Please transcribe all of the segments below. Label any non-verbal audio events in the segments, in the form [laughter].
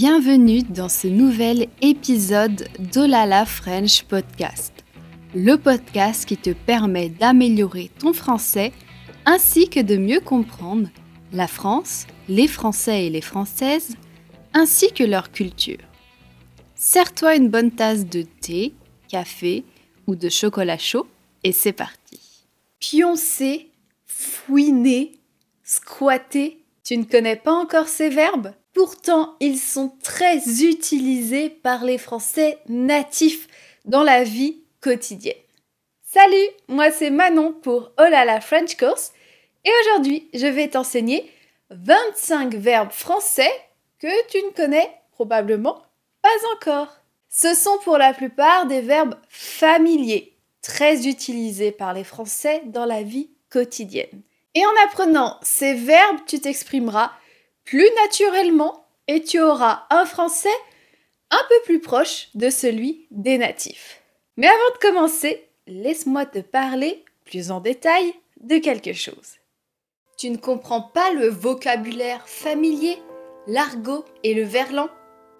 Bienvenue dans ce nouvel épisode d'Olala French Podcast, le podcast qui te permet d'améliorer ton français ainsi que de mieux comprendre la France, les Français et les Françaises, ainsi que leur culture. Sers-toi une bonne tasse de thé, café ou de chocolat chaud et c'est parti. Pioncer, fouiner, squatter, tu ne connais pas encore ces verbes? Pourtant, ils sont très utilisés par les Français natifs dans la vie quotidienne. Salut, moi c'est Manon pour Olala French Course et aujourd'hui je vais t'enseigner 25 verbes français que tu ne connais probablement pas encore. Ce sont pour la plupart des verbes familiers, très utilisés par les Français dans la vie quotidienne. Et en apprenant ces verbes, tu t'exprimeras plus naturellement et tu auras un français un peu plus proche de celui des natifs. Mais avant de commencer, laisse-moi te parler plus en détail de quelque chose. Tu ne comprends pas le vocabulaire familier, l'argot et le verlan?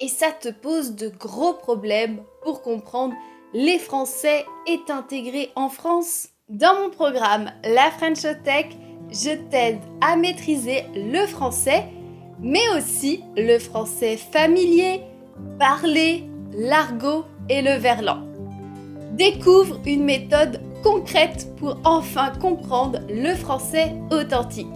Et ça te pose de gros problèmes pour comprendre les Français est intégré en France. Dans mon programme La French Tech, je t'aide à maîtriser le français mais aussi le français familier, parler, l'argot et le verlan. Découvre une méthode concrète pour enfin comprendre le français authentique.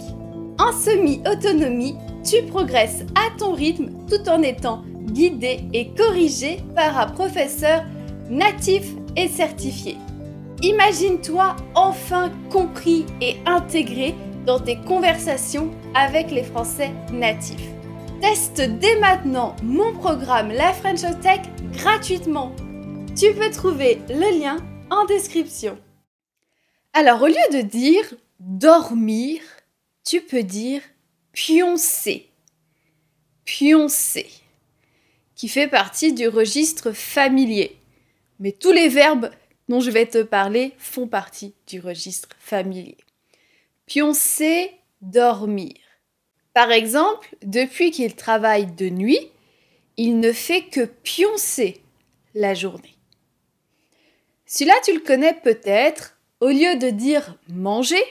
En semi-autonomie, tu progresses à ton rythme tout en étant guidé et corrigé par un professeur natif et certifié. Imagine-toi enfin compris et intégré dans tes conversations avec les Français natifs. Teste dès maintenant mon programme La French Tech gratuitement. Tu peux trouver le lien en description. Alors au lieu de dire dormir, tu peux dire pioncer. Pioncer, qui fait partie du registre familier. Mais tous les verbes dont je vais te parler font partie du registre familier. Pioncer, dormir. Par exemple, depuis qu'il travaille de nuit, il ne fait que pioncer la journée. Celui-là, tu le connais peut-être. Au lieu de dire manger,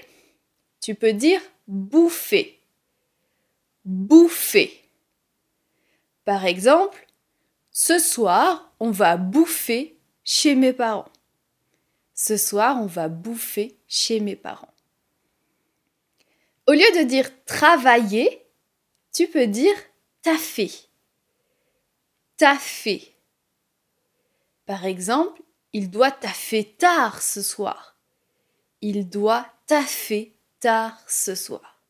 tu peux dire bouffer. Bouffer. Par exemple, ce soir, on va bouffer chez mes parents. Ce soir, on va bouffer chez mes parents. Au lieu de dire travailler, tu peux dire taffer. Taffer. Par exemple, il doit taffer tard ce soir. Il doit taffer tard ce soir.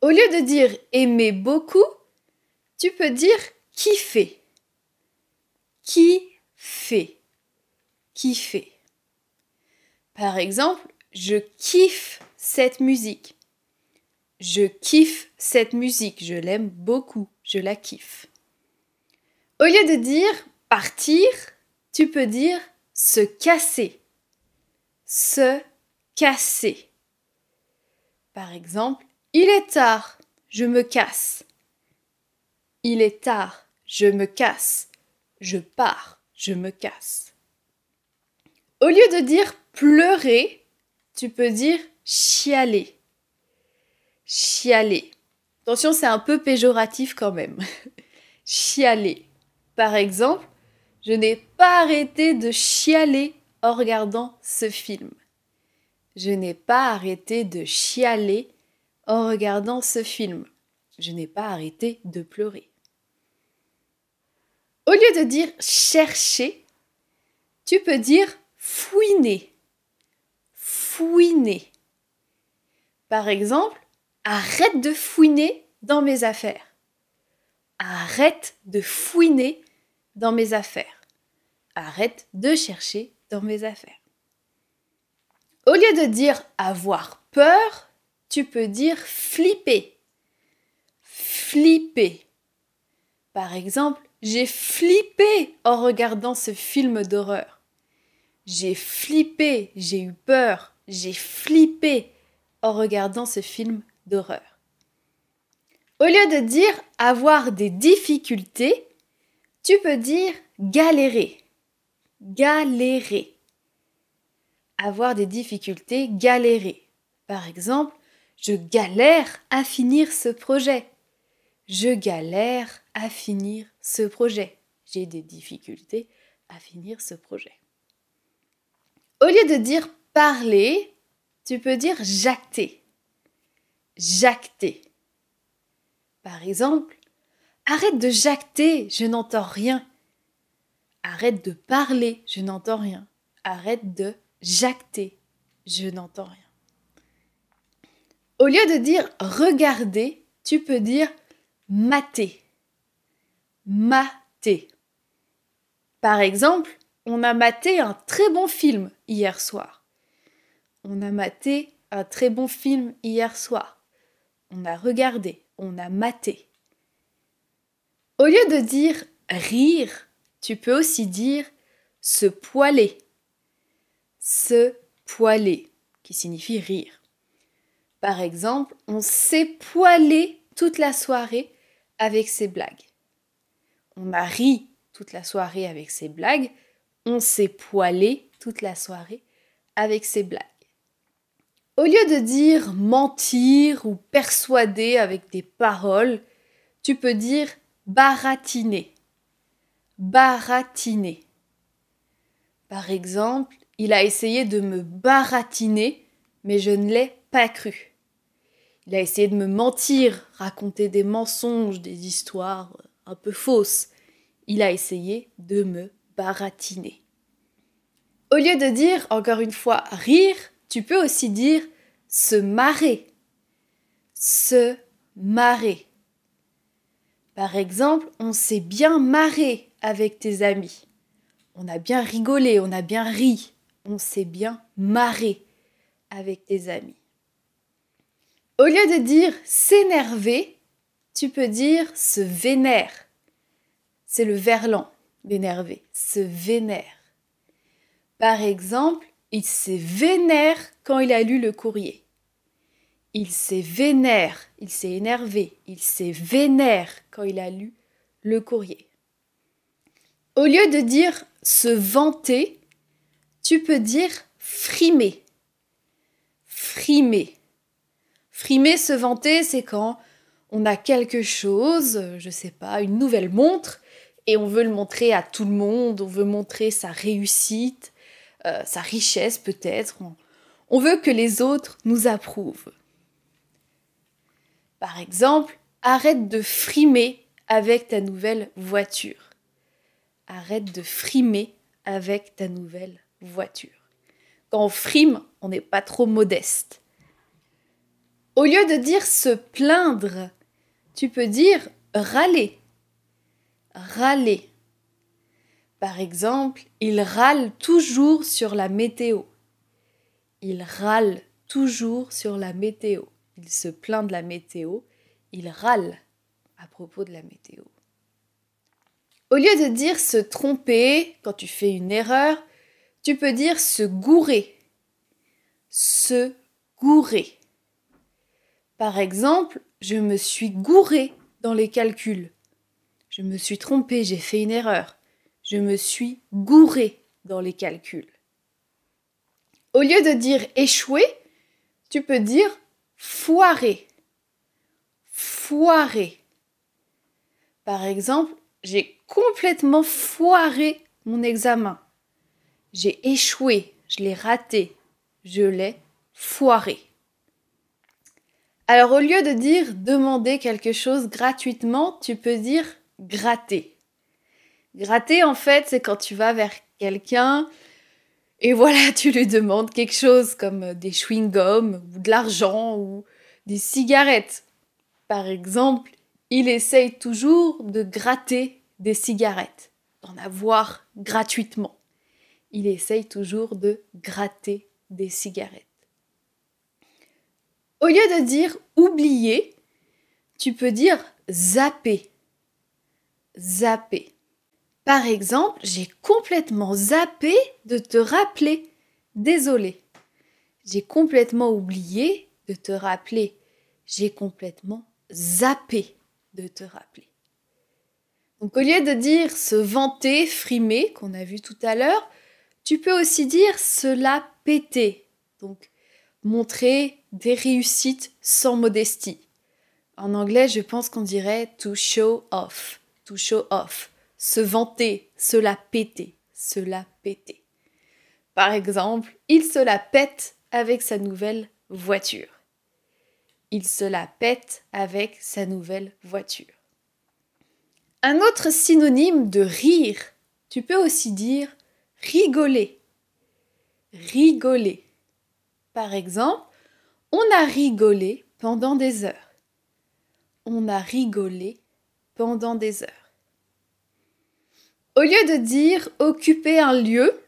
Au lieu de dire aimer beaucoup, tu peux dire kiffer. Qui fait Par exemple, je kiffe cette musique. Je kiffe cette musique, je l'aime beaucoup, je la kiffe. Au lieu de dire partir, tu peux dire se casser. Se casser. Par exemple, il est tard, je me casse. Il est tard, je me casse. Je pars, je me casse. Au lieu de dire pleurer, tu peux dire chialer. Chialer. Attention, c'est un peu péjoratif quand même. [laughs] chialer. Par exemple, je n'ai pas arrêté de chialer en regardant ce film. Je n'ai pas arrêté de chialer en regardant ce film. Je n'ai pas arrêté de pleurer. Au lieu de dire chercher, tu peux dire fouiner. Fouiner. Par exemple, arrête de fouiner dans mes affaires. Arrête de fouiner dans mes affaires. Arrête de chercher dans mes affaires. Au lieu de dire avoir peur, tu peux dire flipper. Flipper. Par exemple, j'ai flippé en regardant ce film d'horreur. J'ai flippé, j'ai eu peur, j'ai flippé en regardant ce film d'horreur. Au lieu de dire avoir des difficultés, tu peux dire galérer. Galérer. Avoir des difficultés, galérer. Par exemple, je galère à finir ce projet. Je galère à finir ce projet. J'ai des difficultés à finir ce projet. Au lieu de dire parler, tu peux dire jacter. Jacter. Par exemple, arrête de jacter, je n'entends rien. Arrête de parler, je n'entends rien. Arrête de jacter, je n'entends rien. Au lieu de dire regarder, tu peux dire mater. Mater. Par exemple, on a maté un très bon film hier soir. On a maté un très bon film hier soir. On a regardé, on a maté. Au lieu de dire rire, tu peux aussi dire se poiler. Se poiler, qui signifie rire. Par exemple, on s'est poilé toute la soirée avec ses blagues. On a ri toute la soirée avec ses blagues. On s'est poilé toute la soirée avec ses blagues. Au lieu de dire mentir ou persuader avec des paroles, tu peux dire baratiner. Baratiner. Par exemple, il a essayé de me baratiner, mais je ne l'ai pas cru. Il a essayé de me mentir, raconter des mensonges, des histoires un peu fausses. Il a essayé de me baratiner. Au lieu de dire, encore une fois, rire, tu peux aussi dire se marrer. Se marrer. Par exemple, on s'est bien marré avec tes amis. On a bien rigolé, on a bien ri. On s'est bien marré avec tes amis. Au lieu de dire s'énerver, tu peux dire se vénère. C'est le verlan d'énerver, se vénère. Par exemple, il s'est vénère quand il a lu le courrier. Il s'est vénère, il s'est énervé, il s'est vénère quand il a lu le courrier. Au lieu de dire se vanter, tu peux dire frimer. Frimer. Frimer, se vanter, c'est quand on a quelque chose, je sais pas, une nouvelle montre, et on veut le montrer à tout le monde, on veut montrer sa réussite, euh, sa richesse peut-être. On, veut que les autres nous approuvent. Par exemple, arrête de frimer avec ta nouvelle voiture. Arrête de frimer avec ta nouvelle voiture. Quand on frime, on n'est pas trop modeste. Au lieu de dire se plaindre, tu peux dire râler. Râler. Par exemple, il râle toujours sur la météo. Il râle toujours sur la météo. Il se plaint de la météo. Il râle à propos de la météo. Au lieu de dire se tromper quand tu fais une erreur, tu peux dire se gourer. Se gourer. Par exemple, je me suis gouré dans les calculs. Je me suis trompé, j'ai fait une erreur. Je me suis gouré dans les calculs. Au lieu de dire échouer, tu peux dire foirer. Foirer. Par exemple, j'ai complètement foiré mon examen. J'ai échoué, je l'ai raté, je l'ai foiré. Alors au lieu de dire demander quelque chose gratuitement, tu peux dire gratter. Gratter en fait, c'est quand tu vas vers quelqu'un et voilà, [laughs] tu lui demandes quelque chose comme des chewing-gums ou de l'argent ou des cigarettes. Par exemple, il essaye toujours de gratter des cigarettes, d'en avoir gratuitement. Il essaye toujours de gratter des cigarettes. Au lieu de dire oublier, tu peux dire zapper. Zapper. Par exemple, j'ai complètement zappé de te rappeler. Désolé. J'ai complètement oublié de te rappeler. J'ai complètement zapper de te rappeler. Donc au lieu de dire se vanter, frimer, qu'on a vu tout à l'heure, tu peux aussi dire cela péter. Donc montrer des réussites sans modestie. En anglais, je pense qu'on dirait to show off, to show off, se vanter, se la péter, se la péter. Par exemple, il se la pète avec sa nouvelle voiture. Il se la pète avec sa nouvelle voiture. Un autre synonyme de rire, tu peux aussi dire rigoler. Rigoler. Par exemple, on a rigolé pendant des heures. On a rigolé pendant des heures. Au lieu de dire occuper un lieu,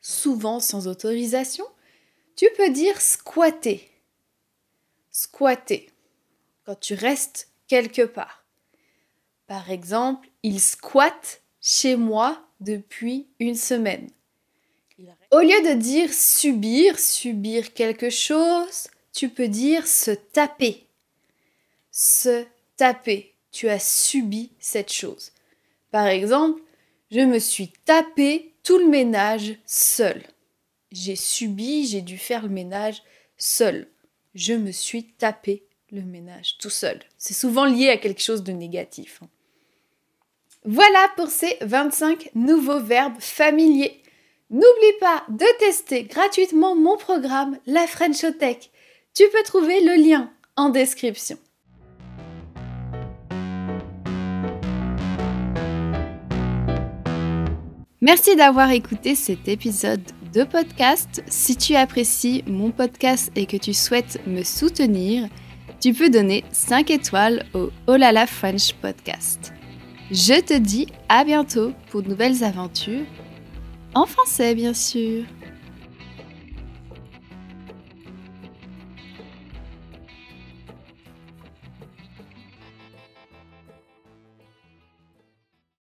souvent sans autorisation, tu peux dire squatter. Squatter. Quand tu restes quelque part. Par exemple, il squatte chez moi depuis une semaine. Au lieu de dire subir, subir quelque chose, tu peux dire se taper. Se taper. Tu as subi cette chose. Par exemple, je me suis tapé tout le ménage seul. J'ai subi, j'ai dû faire le ménage seul. Je me suis tapé le ménage tout seul. C'est souvent lié à quelque chose de négatif. Hein. Voilà pour ces 25 nouveaux verbes familiers. N'oublie pas de tester gratuitement mon programme La French Tech. Tu peux trouver le lien en description. Merci d'avoir écouté cet épisode de podcast. Si tu apprécies mon podcast et que tu souhaites me soutenir, tu peux donner 5 étoiles au Olala French Podcast. Je te dis à bientôt pour de nouvelles aventures, en français bien sûr.